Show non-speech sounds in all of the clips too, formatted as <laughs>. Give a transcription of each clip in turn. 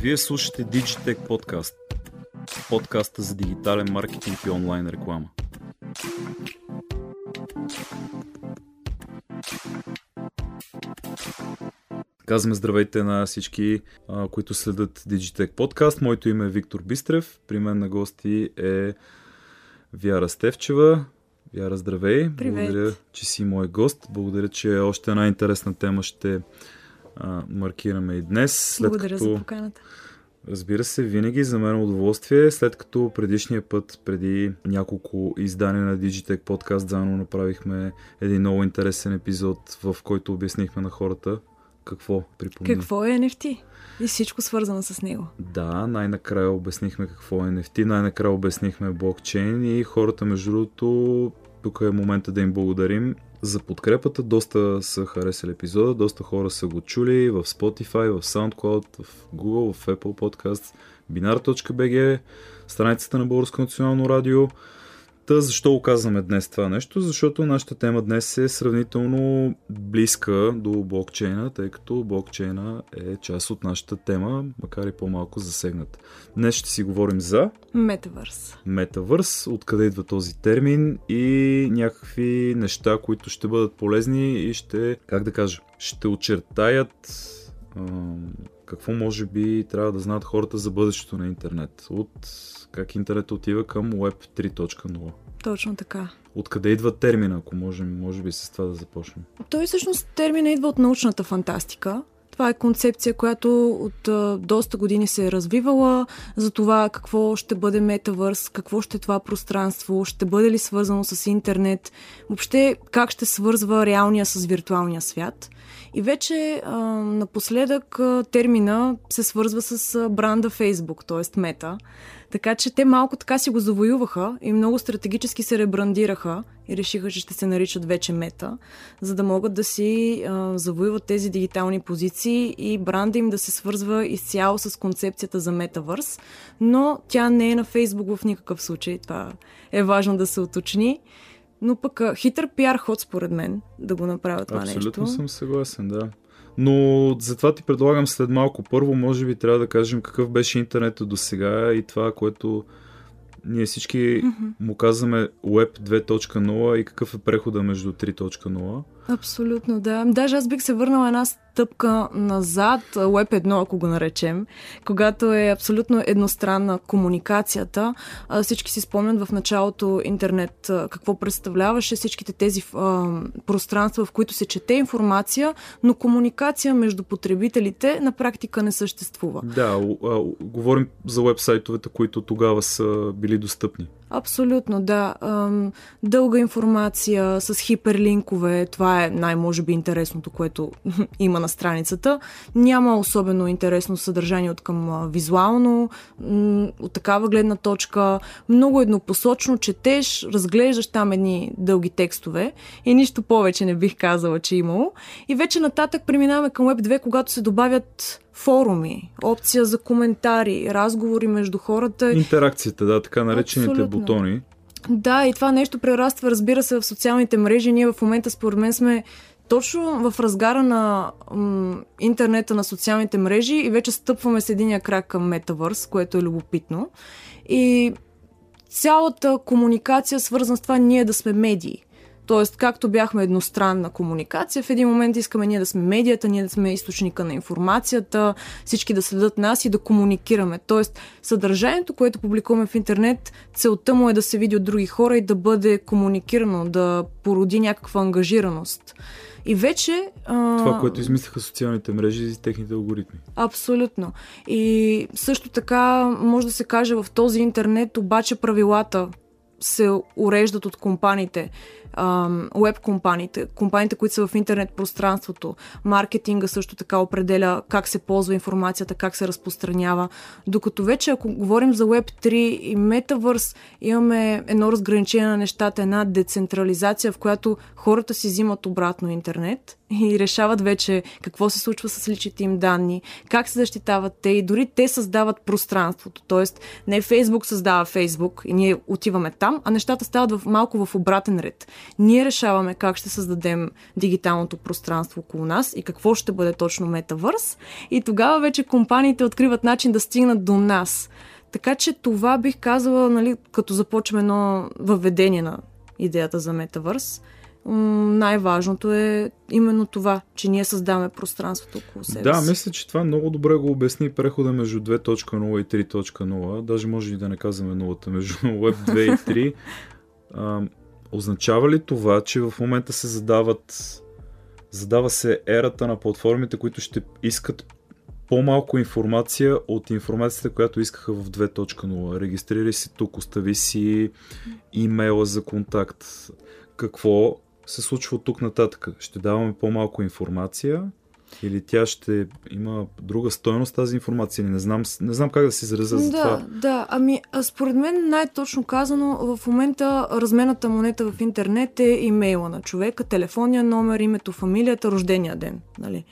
Вие слушате Digitech Podcast. Подкаста за дигитален маркетинг и онлайн реклама. Казваме здравейте на всички, които следят Digitech Podcast. Моето име е Виктор Бистрев. При мен на гости е Вяра Стевчева. Вяра, здравей! Привет. Благодаря, че си мой гост. Благодаря, че още една интересна тема ще а, маркираме и днес. След Благодаря като... за поканата. Разбира се, винаги за мен е удоволствие, след като предишния път, преди няколко издания на Digitech подкаст, заедно направихме един много интересен епизод, в който обяснихме на хората какво припомня. Какво е NFT? И всичко свързано с него. Да, най-накрая обяснихме какво е NFT, най-накрая обяснихме блокчейн и хората, между другото, тук е момента да им благодарим за подкрепата. Доста са харесали епизода, доста хора са го чули в Spotify, в SoundCloud, в Google, в Apple Podcasts, binar.bg, страницата на Българско национално радио. Та защо го казваме днес това нещо? Защото нашата тема днес е сравнително близка до блокчейна, тъй като блокчейна е част от нашата тема, макар и по-малко засегната. Днес ще си говорим за... Метавърс. Метавърс, откъде идва този термин и някакви неща, които ще бъдат полезни и ще, как да кажа, ще очертаят какво може би трябва да знаят хората за бъдещето на интернет. От как интернет отива към Web 3.0. Точно така. Откъде идва термина, ако можем, може би с това да започнем? Той всъщност термина идва от научната фантастика. Това е концепция, която от а, доста години се е развивала за това какво ще бъде метавърс, какво ще е това пространство, ще бъде ли свързано с интернет, въобще как ще свързва реалния с виртуалния свят. И вече а, напоследък а, термина се свързва с а, бранда Facebook, т.е. мета. Така че те малко така си го завоюваха и много стратегически се ребрандираха и решиха, че ще се наричат вече мета, за да могат да си а, завоюват тези дигитални позиции и бранда им да се свързва изцяло с концепцията за метавърс, но тя не е на Фейсбук в никакъв случай. Това е важно да се уточни. Но пък хитър пиар ход според мен да го направят това Абсолютно нещо. Абсолютно съм съгласен, да. Но затова ти предлагам след малко. Първо, може би трябва да кажем какъв беше интернета до сега и това, което ние всички mm-hmm. му казваме Web 2.0 и какъв е прехода между 3.0. Абсолютно, да. Даже аз бих се върнала една стъпка назад, Web 1, ако го наречем, когато е абсолютно едностранна комуникацията. Всички си спомнят в началото интернет какво представляваше, всичките тези пространства, в които се чете информация, но комуникация между потребителите на практика не съществува. Да, говорим за вебсайтовете, които тогава са били достъпни. Абсолютно, да. Дълга информация с хиперлинкове, това е най-може би интересното, което <laughs> има на страницата. Няма особено интересно съдържание от към визуално, от такава гледна точка. Много еднопосочно четеш, разглеждаш там едни дълги текстове и нищо повече не бих казала, че е имало. И вече нататък преминаваме към Web 2, когато се добавят форуми, опция за коментари, разговори между хората. Интеракцията, да, така наречените Абсолютно. бутони. Да, и това нещо прераства, разбира се, в социалните мрежи. Ние в момента, според мен, сме точно в разгара на м- интернета на социалните мрежи и вече стъпваме с единия крак към метавърс, което е любопитно. И цялата комуникация свързана с това ние да сме медии. Тоест, както бяхме едностранна комуникация, в един момент искаме ние да сме медията, ние да сме източника на информацията, всички да следят нас и да комуникираме. Тоест, съдържанието, което публикуваме в интернет, целта му е да се види от други хора и да бъде комуникирано, да породи някаква ангажираност. И вече. А... Това, което измислиха социалните мрежи и техните алгоритми. Абсолютно. И също така, може да се каже, в този интернет обаче правилата се уреждат от компаниите веб компаниите, компаниите, които са в интернет пространството, маркетинга също така определя как се ползва информацията, как се разпространява. Докато вече, ако говорим за Web 3 и Metaverse, имаме едно разграничение на нещата, една децентрализация, в която хората си взимат обратно интернет и решават вече какво се случва с личните им данни, как се защитават те и дори те създават пространството. Тоест, не Фейсбук създава Фейсбук и ние отиваме там, а нещата стават в, малко в обратен ред. Ние решаваме как ще създадем дигиталното пространство около нас и какво ще бъде точно метавърс. И тогава вече компаниите откриват начин да стигнат до нас. Така че това бих казала, нали, като започваме едно въведение на идеята за метавърс най-важното е именно това, че ние създаваме пространството около себе Да, мисля, че това много добре го обясни прехода между 2.0 и 3.0. Даже може и да не казваме нулата между <laughs> Web 2 и 3. <laughs> Означава ли това, че в момента се задават задава се ерата на платформите, които ще искат по-малко информация от информацията, която искаха в 2.0. Регистрирай си тук, остави си имейла за контакт. Какво се случва от тук нататък? Ще даваме по-малко информация или тя ще има друга стоеност тази информация? Не знам, не знам как да се изразя за да, това. Да, ами според мен най-точно казано в момента размената монета в интернет е имейла на човека, телефонния номер, името, фамилията, рождения ден. Нали?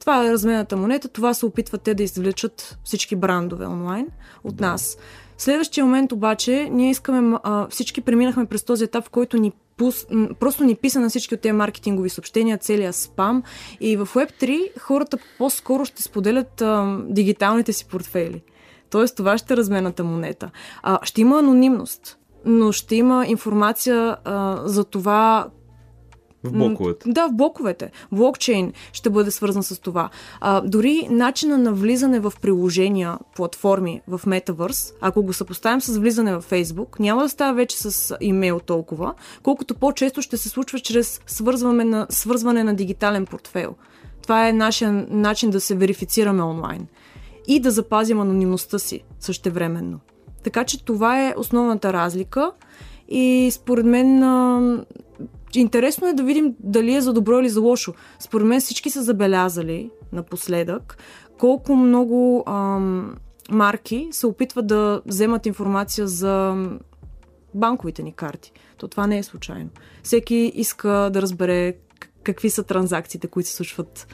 Това е размената монета, това се опитват те да извлечат всички брандове онлайн от да. нас. Следващия момент обаче, ние искаме, а, всички преминахме през този етап, в който ни пус, просто ни писа на всички от тези маркетингови съобщения, целият спам. И в Web3 хората по-скоро ще споделят а, дигиталните си портфели. Тоест, това ще е размената монета. А, ще има анонимност, но ще има информация а, за това в блоковете. Да, в блоковете. Блокчейн ще бъде свързан с това. А, дори начина на влизане в приложения, платформи в Metaverse, ако го съпоставим с влизане в Facebook, няма да става вече с имейл толкова, колкото по-често ще се случва чрез свързване на, свързване на дигитален портфейл. Това е нашия начин да се верифицираме онлайн и да запазим анонимността си същевременно. Така че това е основната разлика и според мен Интересно е да видим дали е за добро или за лошо. Според мен всички са забелязали напоследък колко много ам, марки се опитват да вземат информация за банковите ни карти. То това не е случайно. Всеки иска да разбере какви са транзакциите, които се случват,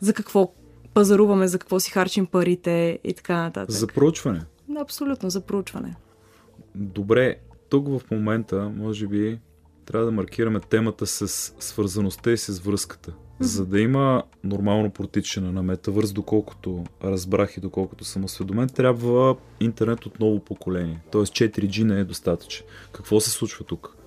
за какво пазаруваме, за какво си харчим парите и така нататък. За проучване. Абсолютно, за проучване. Добре, тук в момента, може би, трябва да маркираме темата с свързаността и с връзката. Mm-hmm. За да има нормално протичане на метавърс, доколкото разбрах и доколкото съм осведомен, трябва интернет от ново поколение. Тоест 4G не е достатъчен. Какво се случва тук?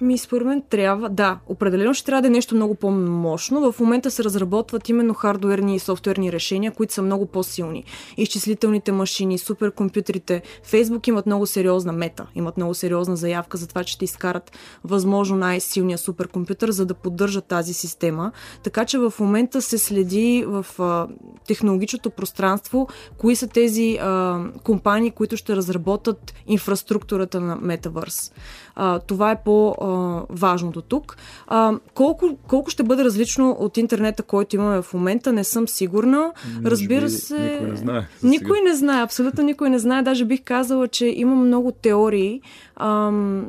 Ми, според мен трябва, да, определено ще трябва да е нещо много по-мощно. В момента се разработват именно хардуерни и софтуерни решения, които са много по-силни. Изчислителните машини, суперкомпютрите. Фейсбук имат много сериозна мета, имат много сериозна заявка за това, че ще изкарат възможно най-силния суперкомпютър, за да поддържат тази система. Така че в момента се следи в а, технологичното пространство, кои са тези а, компании, които ще разработат инфраструктурата на Metaverse. А, това е по-важното тук. А, колко, колко ще бъде различно от интернета, който имаме в момента, не съм сигурна. Може Разбира се. Никой не знае. Никой не знае, абсолютно никой не знае. Даже бих казала, че има много теории. Ам,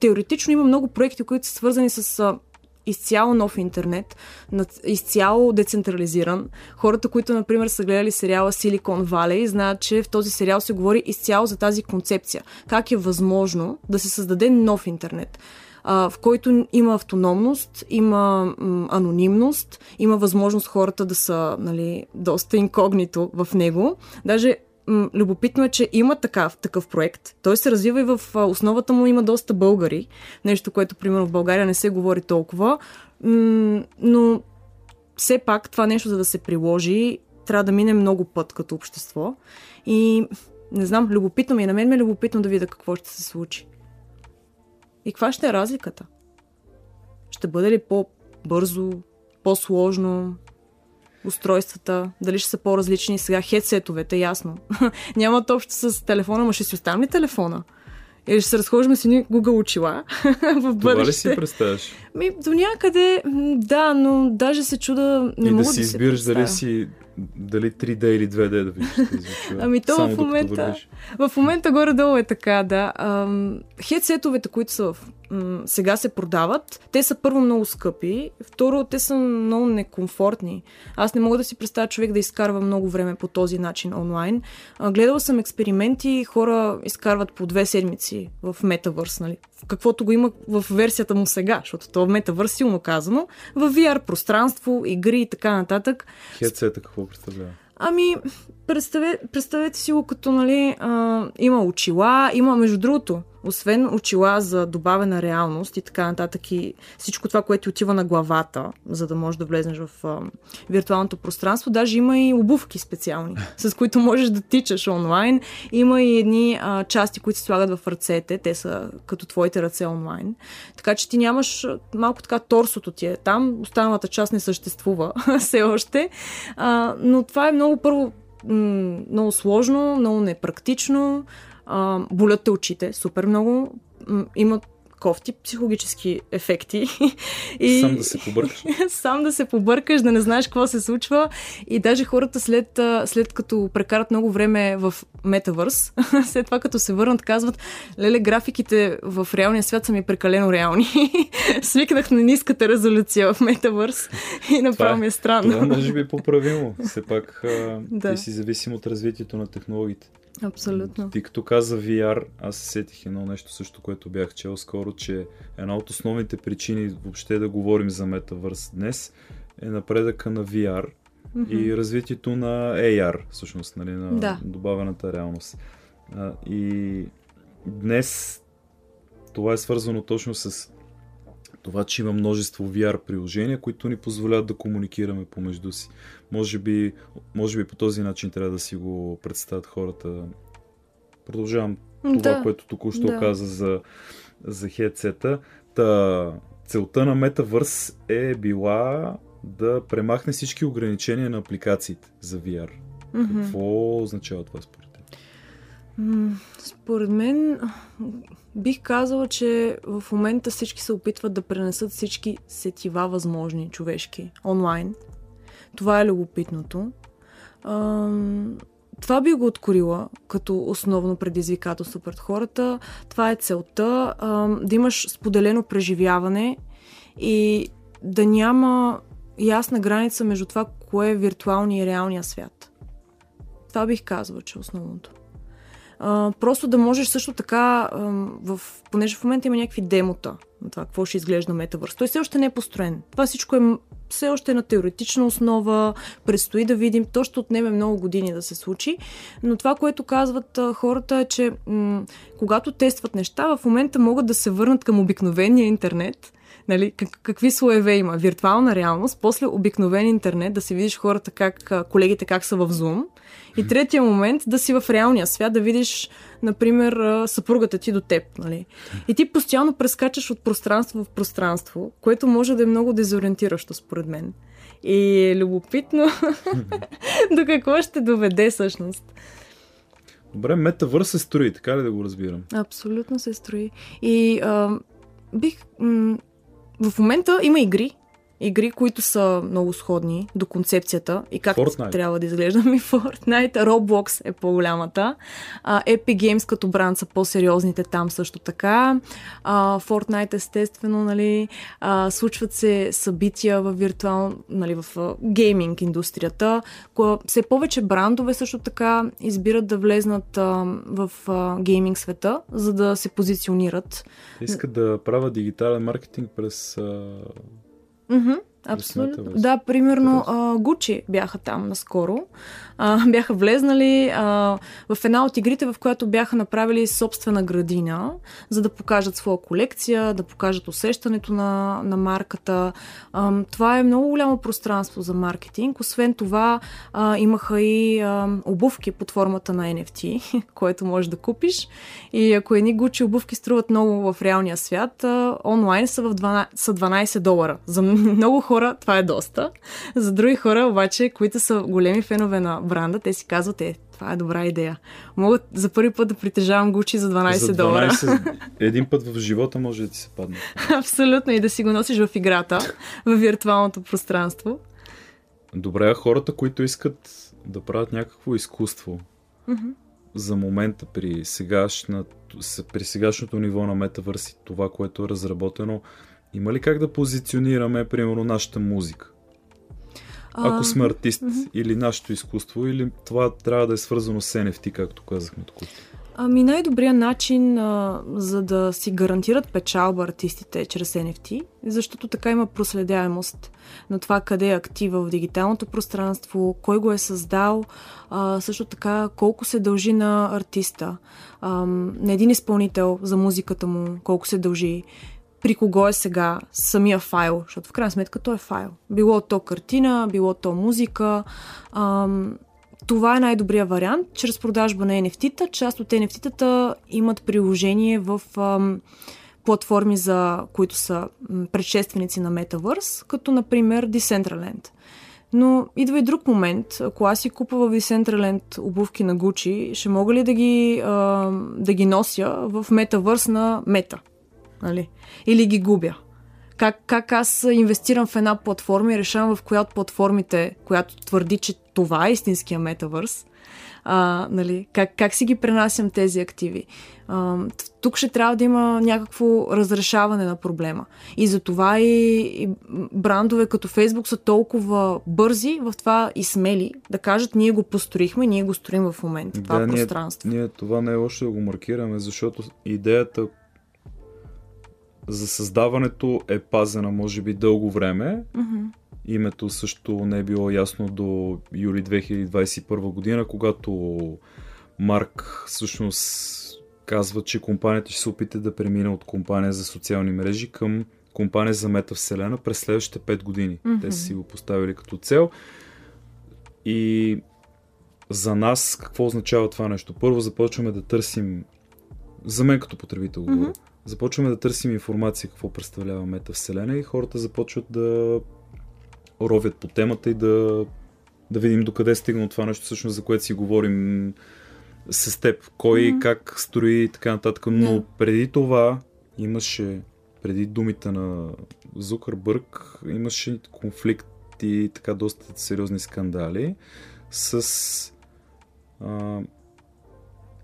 теоретично има много проекти, които са свързани с изцяло нов интернет, изцяло децентрализиран. Хората, които, например, са гледали сериала Silicon Valley, знаят, че в този сериал се говори изцяло за тази концепция. Как е възможно да се създаде нов интернет в който има автономност, има анонимност, има възможност хората да са нали, доста инкогнито в него. Даже любопитно е, че има такъв, такъв проект. Той се развива и в основата му има доста българи. Нещо, което, примерно, в България не се говори толкова. Но все пак това нещо, за да се приложи, трябва да мине много път като общество. И не знам, любопитно ми е. На мен ми е любопитно да видя какво ще се случи. И каква ще е разликата? Ще бъде ли по-бързо, по-сложно, устройствата, дали ще са по-различни. Сега хедсетовете, ясно. <laughs> Нямат общо с телефона, но ще си оставим ли телефона? Или ще се разхождаме с едни Google очила <laughs> в бъдеще. Това ли си представяш? Ми, до някъде, да, но даже се чуда, не И мога да си да избираш дали си дали 3D или 2D да видиш Ами то в момента, в момента горе-долу е така, да. Хедсетовете, които са в м- сега се продават, те са първо много скъпи, второ те са много некомфортни. Аз не мога да си представя човек да изкарва много време по този начин онлайн. А, гледала съм експерименти, хора изкарват по две седмици в метавърс, нали? Каквото го има в версията му сега, защото това в метавърс силно казано, в VR пространство, игри и така нататък. Хедсета какво представлява? Ами, представете, представете си го като, нали, а, има очила, има, между другото, освен очила за добавена реалност и така нататък и всичко това, което отива на главата, за да можеш да влезеш в а, виртуалното пространство, даже има и обувки специални, <laughs> с които можеш да тичаш онлайн. Има и едни а, части, които се слагат в ръцете, те са като твоите ръце онлайн. Така че ти нямаш малко така торсото ти е там, останалата част не съществува <laughs> все още. А, но това е много първо много сложно, много непрактично, а, болят те очите супер много, имат кофти психологически ефекти. <laughs> И... Сам да се побъркаш. <laughs> Сам да се побъркаш, да не знаеш какво се случва. И даже хората след, след като прекарат много време в метавърс, <laughs> след това като се върнат, казват, леле, графиките в реалния свят са ми прекалено реални. Свикнах на ниската резолюция в метавърс и направо ми е странно. Това може би е поправимо. Все пак да. ти си зависим от развитието на технологиите. Абсолютно. Ти като каза VR, аз се сетих едно нещо също, което бях чел скоро, че една от основните причини въобще да говорим за метавърс днес е напредъка на VR mm-hmm. и развитието на AR, всъщност, нали, на да. добавената реалност. А, и днес това е свързано точно с това, че има множество VR приложения, които ни позволяват да комуникираме помежду си. Може би, може би по този начин трябва да си го представят хората. Продължавам това, да. което току-що да. каза за, за хедсета. Та, целта на Metaverse е била да премахне всички ограничения на апликациите за VR. Mm-hmm. Какво означава това според? Според мен бих казала, че в момента всички се опитват да пренесат всички сетива възможни човешки онлайн. Това е любопитното. Това би го откорила като основно предизвикателство пред хората. Това е целта да имаш споделено преживяване и да няма ясна граница между това, кое е виртуалния и реалния свят. Това бих казала, че е основното. Просто да можеш също така, а, в, понеже в момента има някакви демота на това, какво ще изглежда метавърс. Той все още не е построен. Това всичко е все още е на теоретична основа, предстои да видим. То ще отнеме много години да се случи. Но това, което казват а, хората е, че м- когато тестват неща, в момента могат да се върнат към обикновения интернет нали, как, какви слоеве има. Виртуална реалност, после обикновен интернет, да си видиш хората как, колегите как са в Zoom. И третия момент да си в реалния свят, да видиш, например, съпругата ти до теб. Нали? И ти постоянно прескачаш от пространство в пространство, което може да е много дезориентиращо, според мен. И е любопитно <laughs> до какво ще доведе всъщност. Добре, метавърс се строи, така ли да го разбирам? Абсолютно се строи. И а, бих. М- в момента има игри, игри, които са много сходни до концепцията и как Fortnite. трябва да изглежда ми <laughs> Fortnite. Roblox е по-голямата. Uh, Epic Games като бранд са по-сериозните там също така. Uh, Fortnite естествено, нали, uh, случват се събития в виртуал, нали, в uh, гейминг индустрията. Все повече брандове също така избират да влезнат uh, в uh, гейминг света, за да се позиционират. Искат да правят дигитален маркетинг през uh Mm-hmm. Абсолютно. Да, примерно Гучи бяха там наскоро. А, <laughs> бяха влезнали а, в една от игрите, в която бяха направили собствена градина, за да покажат своя колекция, да покажат усещането на, на марката. А, това е много голямо пространство за маркетинг. Освен това, а, имаха и а, обувки под формата на NFT, <laughs> което можеш да купиш. И ако едни Гучи обувки струват много в реалния свят, а, онлайн са, в 12, са 12 долара. За <laughs> много хора това е доста. За други хора обаче, които са големи фенове на бранда, те си казват, е, това е добра идея. Мога за първи път да притежавам Гучи за 12, за 12 долара. Един път в живота може да ти се падне. <laughs> Абсолютно и да си го носиш в играта, в виртуалното пространство. Добре, хората, които искат да правят някакво изкуство, mm-hmm. за момента при сегашното при сегашното ниво на метавърс и това, което е разработено, има ли как да позиционираме, примерно, нашата музика? Ако сме артист mm-hmm. или нашето изкуство, или това трябва да е свързано с NFT, както казахме тук. Ами най-добрият начин а, за да си гарантират печалба артистите е чрез NFT, защото така има проследяемост на това къде е актива в дигиталното пространство, кой го е създал, а, също така колко се дължи на артиста, а, на един изпълнител за музиката му, колко се дължи, при кого е сега самия файл, защото в крайна сметка той е файл. Било то картина, било то музика. Ам, това е най-добрият вариант. Чрез продажба на NFT-та, част от NFT-тата имат приложение в ам, платформи, за които са предшественици на Metaverse, като например Decentraland. Но идва и друг момент. Ако аз си купа в Decentraland обувки на Gucci, ще мога ли да ги, а, да ги нося в метавърс на мета? Нали? Или ги губя? Как, как аз инвестирам в една платформа и решавам в коя от платформите, която твърди, че това е истинския метавърс, а, нали, как, как си ги пренасям тези активи. А, тук ще трябва да има някакво разрешаване на проблема. И затова и, и брандове като Фейсбук са толкова бързи в това и смели да кажат ние го построихме, ние го строим в момента, това да, пространство. Ние, ние това не е лошо да го маркираме, защото идеята за създаването е пазена може би дълго време. Mm-hmm. Името също не е било ясно до юли 2021 година, когато Марк всъщност казва, че компанията ще се опита да премине от компания за социални мрежи към компания за метавселена през следващите 5 години. Mm-hmm. Те са си го поставили като цел. И за нас какво означава това нещо? Първо започваме да търсим, за мен като потребител mm-hmm. Започваме да търсим информация какво представлява метавселена и хората започват да ровят по темата и да, да видим докъде е стигнало това нещо, всъщност за което си говорим с теб. Кой, mm-hmm. как строи и така нататък. Но yeah. преди това имаше, преди думите на Зукърбърг, имаше конфликти, така доста сериозни скандали с а,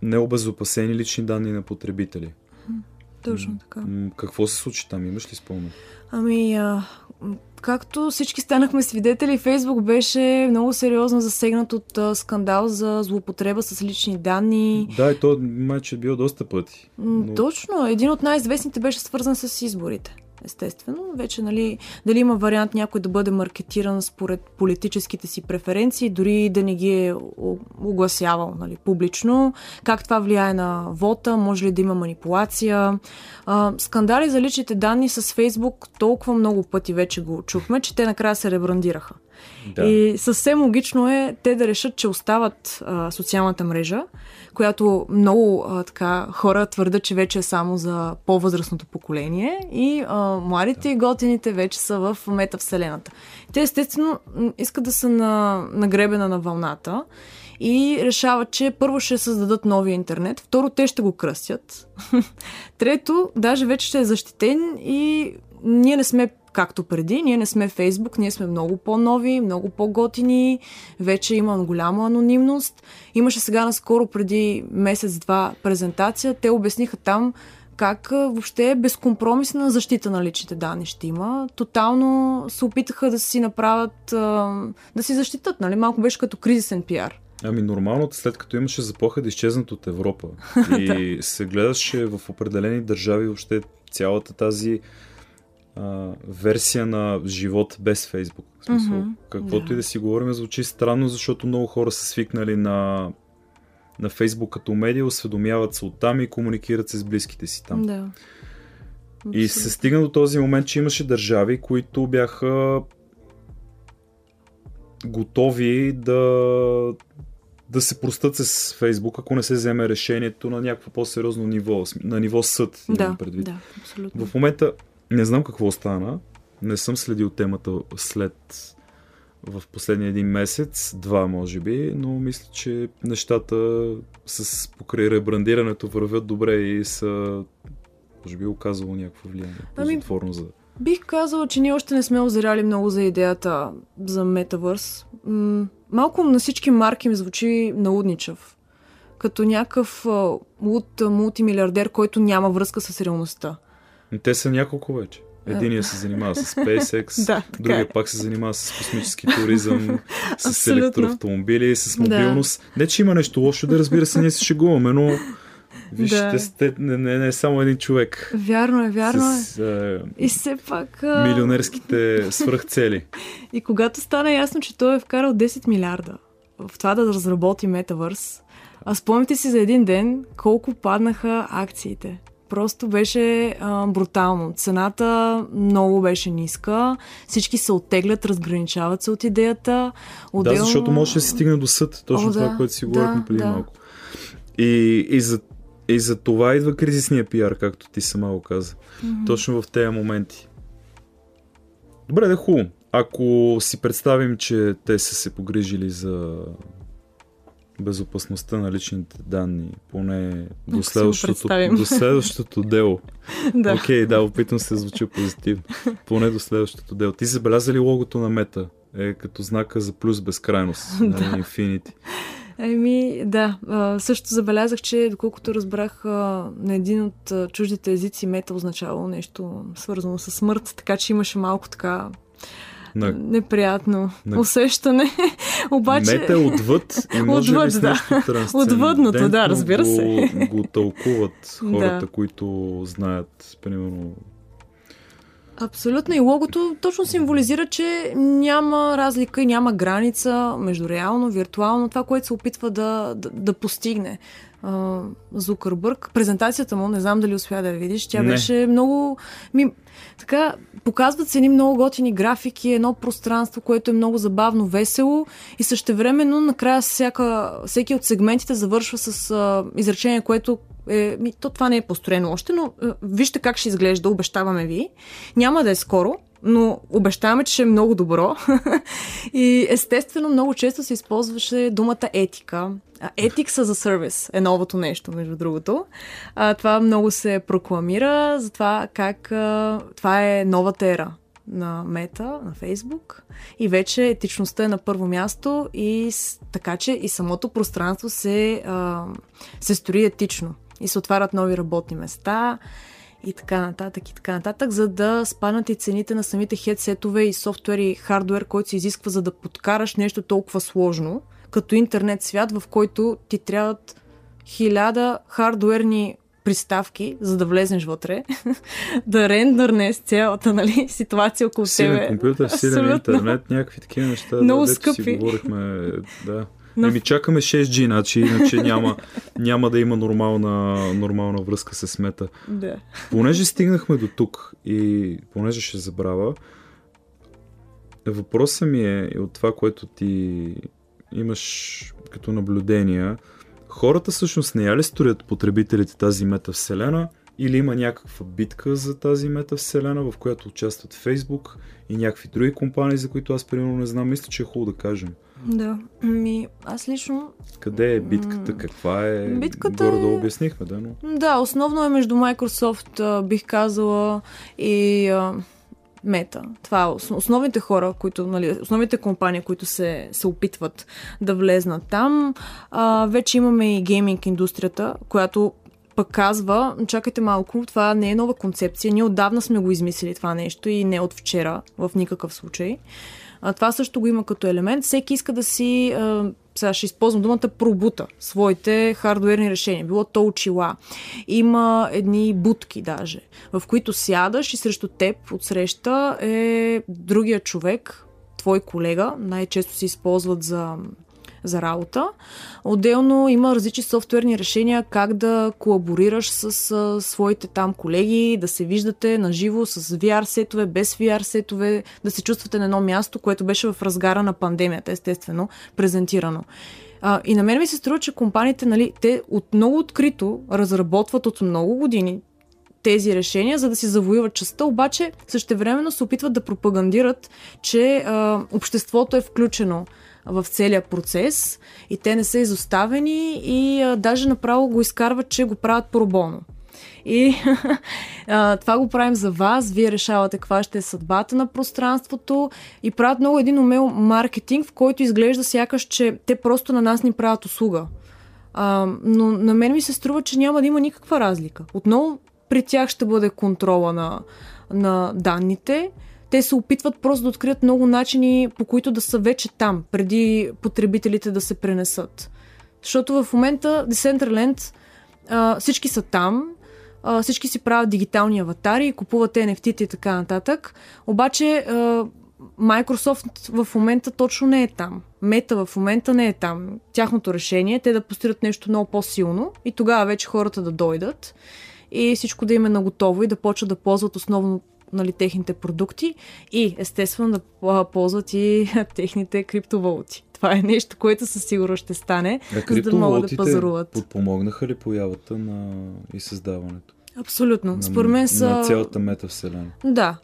необезопасени лични данни на потребители. Точно така. Какво се случи там? Имаш ли спомен? Ами, а, както всички станахме свидетели, Фейсбук беше много сериозно засегнат от а, скандал за злоупотреба с лични данни. Да, и то майче е било доста пъти. Но... Точно. Един от най-известните беше свързан с изборите естествено. Вече, нали, дали има вариант някой да бъде маркетиран според политическите си преференции, дори да не ги е огласявал нали, публично, как това влияе на вота, може ли да има манипулация. А, скандали за личните данни с Фейсбук толкова много пъти вече го чухме, че те накрая се ребрандираха. Да. И съвсем логично е те да решат, че остават а, социалната мрежа, която много а, така хора твърдят, че вече е само за по-възрастното поколение и а, младите и готините вече са в метавселената. Те естествено искат да са на, на гребена на вълната и решават, че първо ще създадат новия интернет, второ те ще го кръстят, <laughs> трето даже вече ще е защитен и ние не сме както преди. Ние не сме Фейсбук, ние сме много по-нови, много по-готини, вече има голяма анонимност. Имаше сега наскоро преди месец-два презентация, те обясниха там как въобще безкомпромисна защита на личните данни ще има. Тотално се опитаха да си направят, да си защитат, нали? Малко беше като кризисен пиар. Ами нормално, след като имаше заплаха да изчезнат от Европа <laughs> и се гледаше в определени държави въобще цялата тази а, версия на живот без Фейсбук. В смисъл, mm-hmm. каквото да. и да си говорим, звучи странно, защото много хора са свикнали на, на Фейсбук като медия, осведомяват се оттам и комуникират се с близките си там. Да. И се стигна до този момент, че имаше държави, които бяха готови да, да се простат с Фейсбук, ако не се вземе решението на някакво по-сериозно ниво, на ниво съд. Да, предвид. да, абсолютно. В момента не знам какво стана. Не съм следил темата след в последния един месец, два може би, но мисля, че нещата с покрай ребрандирането вървят добре и са може би оказало някакво влияние ами, за... Бих казала, че ние още не сме озряли много за идеята за метавърс. М- малко на всички марки ми звучи наудничав. като някакъв луд мултимилиардер, който няма връзка с реалността. Те са няколко вече. Единия се занимава с <laughs> SpaceX, да, другия е. пак се занимава с космически туризъм, <laughs> с електроавтомобили, с мобилност. Да. Не, че има нещо лошо, да разбира се, ние се шегуваме, но Виж, да. сте, не, не, не е само един човек. Вярно е, вярно с, е. И все пак... А... Милионерските <laughs> свръхцели. и когато стана ясно, че той е вкарал 10 милиарда в това да разработи метавърс, а спомните си за един ден колко паднаха акциите. Просто беше а, брутално. Цената много беше ниска. Всички се оттеглят, разграничават се от идеята. Отделно... Да, защото може да се стигне до съд. Точно О, това, да, което си говорихме да, преди да. малко. И, и, за, и за това идва кризисния пиар, както ти сама го каза. Mm-hmm. Точно в тези моменти. Добре, да хубаво. Ако си представим, че те са се погрижили за безопасността на личните данни, поне до следващото, до следващото дело. <laughs> да. Окей, okay, да, опитвам се да звуча позитивно. Поне до следващото дело. Ти забеляза ли логото на мета? Е като знака за плюс безкрайност <laughs> на нали, Infinity. Еми, да. също забелязах, че доколкото разбрах на един от чуждите езици мета означавало нещо свързано с смърт, така че имаше малко така на... неприятно на... усещане. <laughs> Обаче... Мета отвъд и може отвъд, би да. Отвъдното, да, разбира се. Го, го тълкуват <laughs> хората, да. които знаят, примерно, Абсолютно. И логото точно символизира, че няма разлика и няма граница между реално, виртуално, това, което се опитва да, да, да постигне. Зукърбърг. Презентацията му, не знам дали успя да я видиш, тя не. беше много... Ми, така, показват се едни много готини графики, едно пространство, което е много забавно, весело и същевременно накрая всяка, всеки от сегментите завършва с а, изречение, което е, ми, то това не е построено още, но е, вижте как ще изглежда, обещаваме ви. Няма да е скоро, но обещаваме, че е много добро. <laughs> и естествено много често се използваше думата етика. Ethics за сервис е новото нещо, между другото. А, това много се прокламира за това как а, това е новата ера на Мета, на Фейсбук и вече етичността е на първо място и така, че и самото пространство се, а, се строи етично и се отварят нови работни места и така нататък и така нататък, за да спаднат и цените на самите хедсетове и софтуер и хардвер, който се изисква за да подкараш нещо толкова сложно, като интернет свят, в който ти трябват хиляда хардуерни приставки, за да влезнеш вътре, <laughs> да рендърнеш цялата нали, ситуация около силен тебе. компютър, силен интернет, някакви такива неща. Много да, скъпи. Си говорихме, да. Но... Еми чакаме 6G, значи, иначе няма, няма да има нормална, нормална връзка с мета. Да. Понеже стигнахме до тук и понеже ще забравя, въпросът ми е от това, което ти имаш като наблюдения, хората всъщност не я ли строят потребителите тази метавселена или има някаква битка за тази метавселена, в която участват Facebook и някакви други компании, за които аз примерно не знам. Мисля, че е хубаво да кажем. Да, ми аз лично... Къде е битката? Каква е? Битката Горе да е... обяснихме, да, но... Да, основно е между Microsoft, бих казала, и Мета. Това е основните хора, които, нали, основните компании, които се, се опитват да влезнат там. А, вече имаме и гейминг индустрията, която пък казва, чакайте малко, това не е нова концепция, ние отдавна сме го измислили това нещо и не от вчера в никакъв случай. А, това също го има като елемент. Всеки иска да си, а, сега ще използвам думата, пробута своите хардуерни решения. Било то очила. Има едни будки даже, в които сядаш и срещу теб отсреща е другия човек, твой колега. Най-често се използват за за работа. Отделно има различни софтуерни решения как да колаборираш с а, своите там колеги, да се виждате на живо с VR сетове, без VR сетове, да се чувствате на едно място, което беше в разгара на пандемията, естествено, презентирано. А, и на мен ми се струва, че компаниите, нали, те от много открито разработват от много години тези решения, за да си завоюват частта, обаче същевременно се опитват да пропагандират, че а, обществото е включено в целия процес и те не са изоставени и а, даже направо го изкарват, че го правят пробоно. И <laughs> а, това го правим за вас. Вие решавате каква ще е съдбата на пространството и правят много един умел маркетинг, в който изглежда сякаш, че те просто на нас ни правят услуга. А, но на мен ми се струва, че няма да има никаква разлика. Отново при тях ще бъде контрола на, на данните. Те се опитват просто да открият много начини, по които да са вече там, преди потребителите да се пренесат. Защото в момента Decentraland а, всички са там, а, всички си правят дигитални аватари, купуват NFT-та и така нататък. Обаче а, Microsoft в момента точно не е там. Мета в момента не е там. Тяхното решение е те да постират нещо много по-силно и тогава вече хората да дойдат и всичко да им е наготово и да почват да ползват основно нали, техните продукти и естествено да ползват и <laughs> техните криптовалути. Това е нещо, което със сигурност ще стане, а за да могат да пазаруват. подпомогнаха ли появата на и създаването? Абсолютно. На, Според мен са... На цялата метавселена. Да.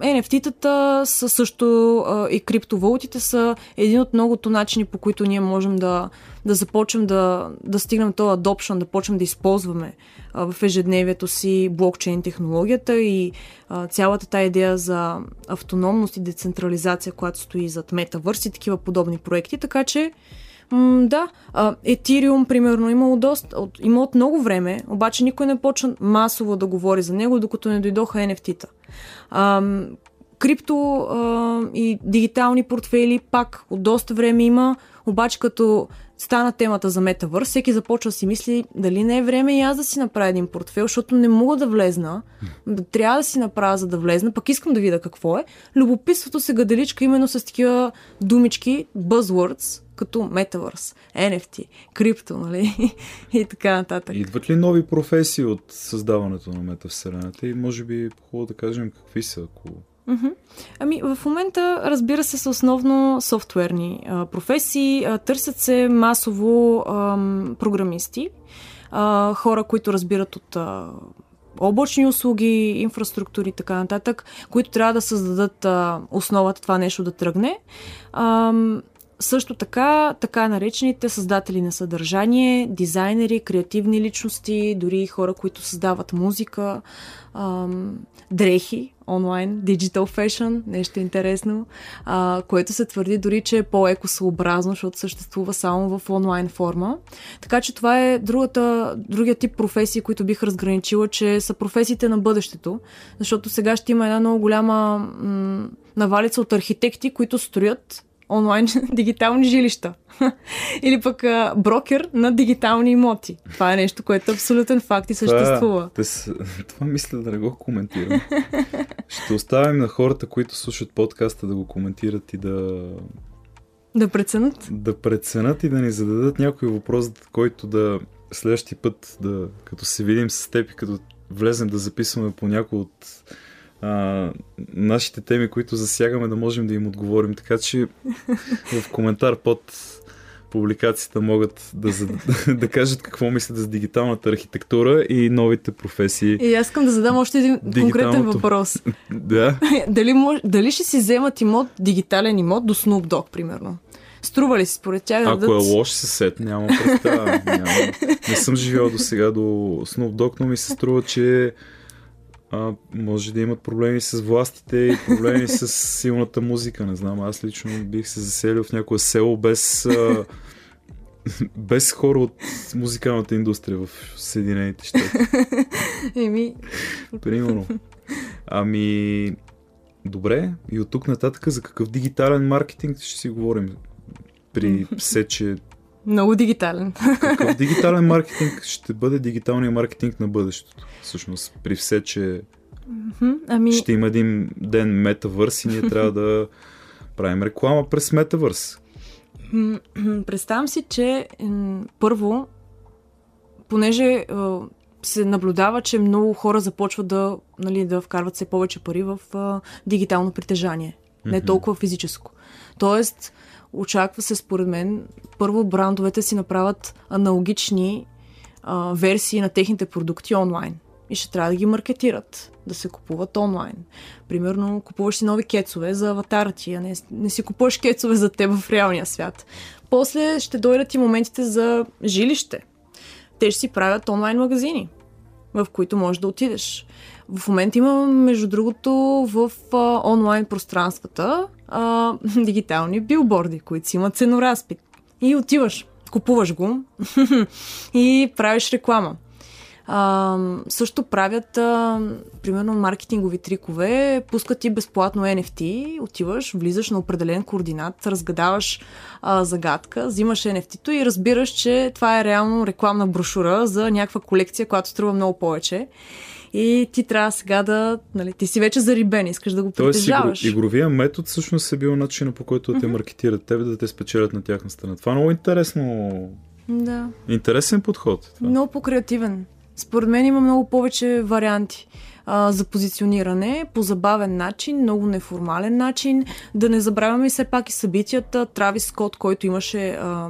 NFT-тата са също а, и криптовалутите са един от многото начини, по които ние можем да, да започнем да, да стигнем този adoption, да почнем да използваме а, в ежедневието си блокчейн технологията и а, цялата тази идея за автономност и децентрализация, която стои зад метавърс и такива подобни проекти. Така че М, да, Етириум, примерно, имало доста, от, има от много време, обаче никой не почна масово да говори за него, докато не дойдоха NFT-та. А, крипто а, и дигитални портфели пак от доста време има, обаче като стана темата за метавърс, всеки започва да си мисли дали не е време и аз да си направя един портфел, защото не мога да влезна. Трябва да си направя, за да влезна, пък искам да видя какво е. Любопитството се гаделичка именно с такива думички, buzzwords, като Metaverse, NFT, крипто, нали? <laughs> и така нататък. Идват ли нови професии от създаването на метавселената и може би е хубаво да кажем какви са, ако Mm-hmm. Ами, в момента, разбира се, са основно софтуерни а, професии. А, търсят се масово а, програмисти, а, хора, които разбират от а, облачни услуги, инфраструктури и така нататък, които трябва да създадат а, основата това нещо да тръгне. А, също така, така наречените създатели на съдържание, дизайнери, креативни личности, дори хора, които създават музика, ам, дрехи, онлайн, digital fashion, нещо интересно, а, което се твърди дори, че е по-екосъобразно, защото съществува само в онлайн форма. Така че това е другата, другия тип професии, които бих разграничила, че са професиите на бъдещето, защото сега ще има една много голяма м- навалица от архитекти, които строят онлайн <laughs> дигитални жилища. <laughs> Или пък а, брокер на дигитални имоти. Това е нещо, което е абсолютен факт и съществува. Това, <laughs> това мисля да не го коментирам. Ще оставим на хората, които слушат подкаста да го коментират и да... Да преценят? Да преценят и да ни зададат някой въпрос, който да следващия път, да, като се видим с теб и като влезем да записваме по някой от а, нашите теми, които засягаме, да можем да им отговорим. Така че в коментар под публикацията могат да, да, <laughs> да кажат какво мислят за дигиталната архитектура и новите професии. И аз искам да задам още един конкретен въпрос. <laughs> да. <laughs> Дали, мож, дали ще си вземат имот, дигитален имот до Snoop Dogg, примерно? Струва ли си според тях? Ако да е лош сет, няма представа. Няма. Не съм живял до сега до Snoop Dogg, но ми се струва, че а, може да имат проблеми с властите и проблеми с силната музика. Не знам, аз лично бих се заселил в някое село без, а, без хора от музикалната индустрия в Съединените щати. Еми. Примерно. Ами, добре. И от тук нататък за какъв дигитален маркетинг ще си говорим? При все, че много дигитален. Какъв <laughs> дигитален маркетинг ще бъде дигиталният маркетинг на бъдещето? Всъщност, при все, че ами... ще има един ден метавърс и ние трябва да правим реклама през метавърс. Представям си, че първо, понеже се наблюдава, че много хора започват да, нали, да вкарват все повече пари в а, дигитално притежание, не толкова физическо. Тоест, очаква се според мен първо брандовете си направят аналогични а, версии на техните продукти онлайн. И ще трябва да ги маркетират, да се купуват онлайн. Примерно, купуваш си нови кецове за аватара ти, а не, не си купуваш кецове за теб в реалния свят. После ще дойдат и моментите за жилище. Те ще си правят онлайн магазини, в които можеш да отидеш. В момента има, между другото, в а, онлайн пространствата а, <laughs> дигитални билборди, които си имат ценоразпит. И отиваш купуваш го <laughs> и правиш реклама. А, също правят, а, примерно, маркетингови трикове, пускат ти безплатно NFT, отиваш, влизаш на определен координат, разгадаваш а, загадка, взимаш NFT-то и разбираш, че това е реално рекламна брошура за някаква колекция, която струва много повече. И ти трябва сега да. Нали, ти си вече зарибен, искаш да го притежаваш. Тоест, игровия метод всъщност е бил начинът по който да те маркетират тебе, да те спечелят на тяхна страна. Това е много интересно. Да. Интересен подход. Това. Много по-креативен. Според мен има много повече варианти а, за позициониране по забавен начин, много неформален начин. Да не забравяме все пак и събитията. Травис Скот, който имаше, а,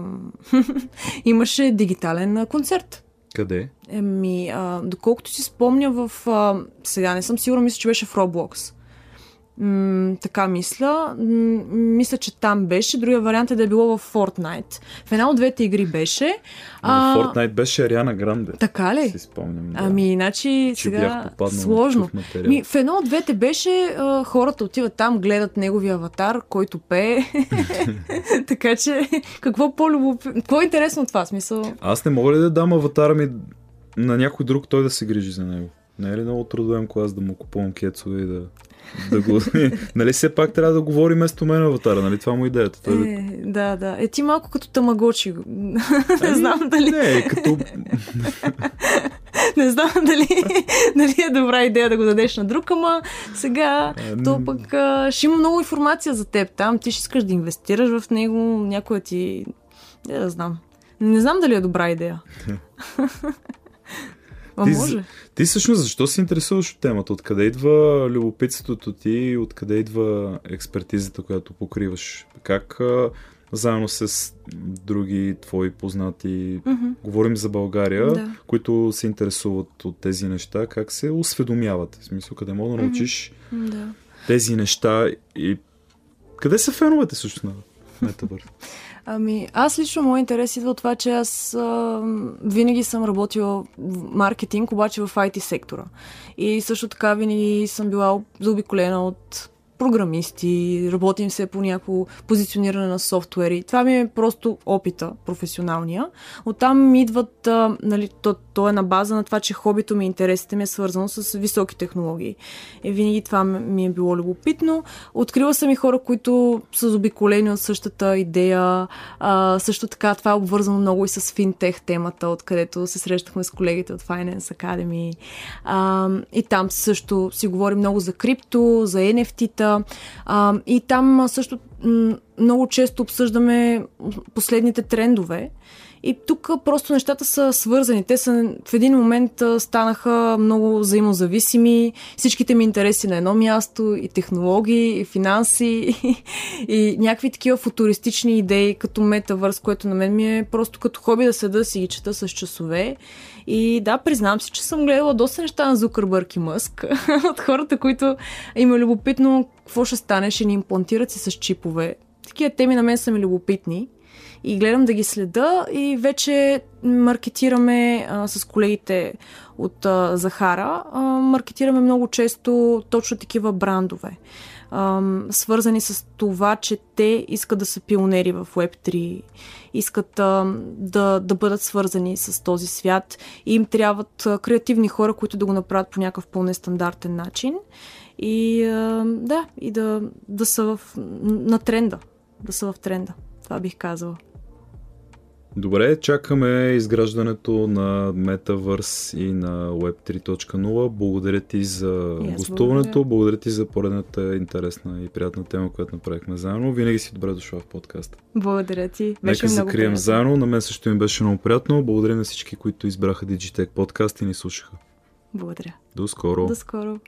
<laughs> имаше дигитален концерт. Къде? Еми, а, доколкото си спомня в... А, сега не съм сигурна, мисля, че беше в Roblox. М- така мисля. М- мисля, че там беше. Другия вариант е да е било в Fortnite. В една от двете игри беше. А... В Fortnite беше Ариана Гранде. Така ли? Си спомням. Да. Ами, иначе Че сега сложно. Ми, в едно от двете беше а, хората отиват там, гледат неговия аватар, който пее. <laughs> така че, какво по-любопитно? Какво е интересно от това смисъл? Аз не мога ли да дам аватара ми на някой друг, той да се грижи за него? Не е ли много трудоемко аз да му купувам кецове и да, да го... <laughs> нали все пак трябва да говори вместо мен аватара, нали това му е идеята. Той да... Е, да, да. Е, ти малко като тамагочи. <laughs> не знам дали... Не, като... <laughs> не знам дали, дали е добра идея да го дадеш на друг, ама сега то пък а, ще има много информация за теб там. Ти ще искаш да инвестираш в него, някоя ти... Не да знам. Не знам дали е добра идея. Ти може. Ти всъщност защо се интересуваш от темата? Откъде идва любопитството ти? Откъде идва експертизата, която покриваш? Как заедно с други твои познати, Мгм. говорим за България, Да. които се интересуват от тези неща, как се осведомяват? В смисъл, къде мога да научиш Да. тези неща и къде са феновете всъщност на Метабър? <laughs> Ами, аз лично моят интерес идва от това, че аз а, винаги съм работила в маркетинг, обаче в IT сектора. И също така винаги съм била заобиколена от програмисти, работим се по някакво позициониране на софтуери. Това ми е просто опита, професионалния. Оттам ми идват, а, нали, то, то е на база на това, че хобито ми, интересите ми е свързано с високи технологии. И винаги това ми е било любопитно. Открила съм и хора, които са заобиколени от същата идея. А, също така това е обвързано много и с финтех темата, откъдето се срещахме с колегите от Finance Academy. А, и там също си говорим много за крипто, за NFT-та. А, и там също много често обсъждаме последните трендове. И тук просто нещата са свързани. Те са в един момент станаха много взаимозависими. Всичките ми интереси на едно място, и технологии, и финанси, <laughs> и някакви такива футуристични идеи, като метавърс, което на мен ми е просто като хоби да седа си ги чета с часове. И да, признавам си, че съм гледала доста неща на Зукърбърг и Мъск <laughs> от хората, които им е любопитно какво ще стане, ще ни имплантират си с чипове. Такива теми на мен са ми любопитни и гледам да ги следа и вече маркетираме а, с колегите от а, Захара, а, маркетираме много често точно такива брандове, а, свързани с това, че те искат да са пионери в Web3, искат а, да, да бъдат свързани с този свят. И им трябват а, креативни хора, които да го направят по някакъв по-нестандартен начин. И а, да, и да, да са в, на тренда, да са в тренда. Това бих казала. Добре, чакаме изграждането на Metaverse и на Web 3.0. Благодаря ти за аз гостуването, благодаря. благодаря ти за поредната интересна и приятна тема, която направихме заедно. Винаги си добре дошла в подкаста. Благодаря ти. Беше Нека много закрием приятно. заедно. На мен също ми беше много приятно. Благодаря на всички, които избраха Digitech подкаст и ни слушаха. Благодаря. До скоро! До скоро.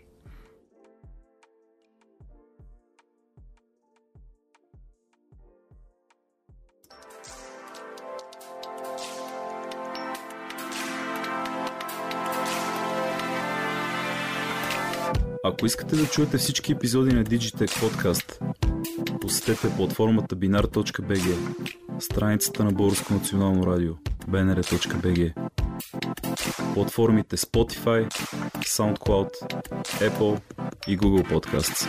Ако искате да чуете всички епизоди на Digitech подкаст, посетете платформата binar.bg, страницата на Българско национално радио, bnr.bg, платформите Spotify, SoundCloud, Apple и Google Podcasts.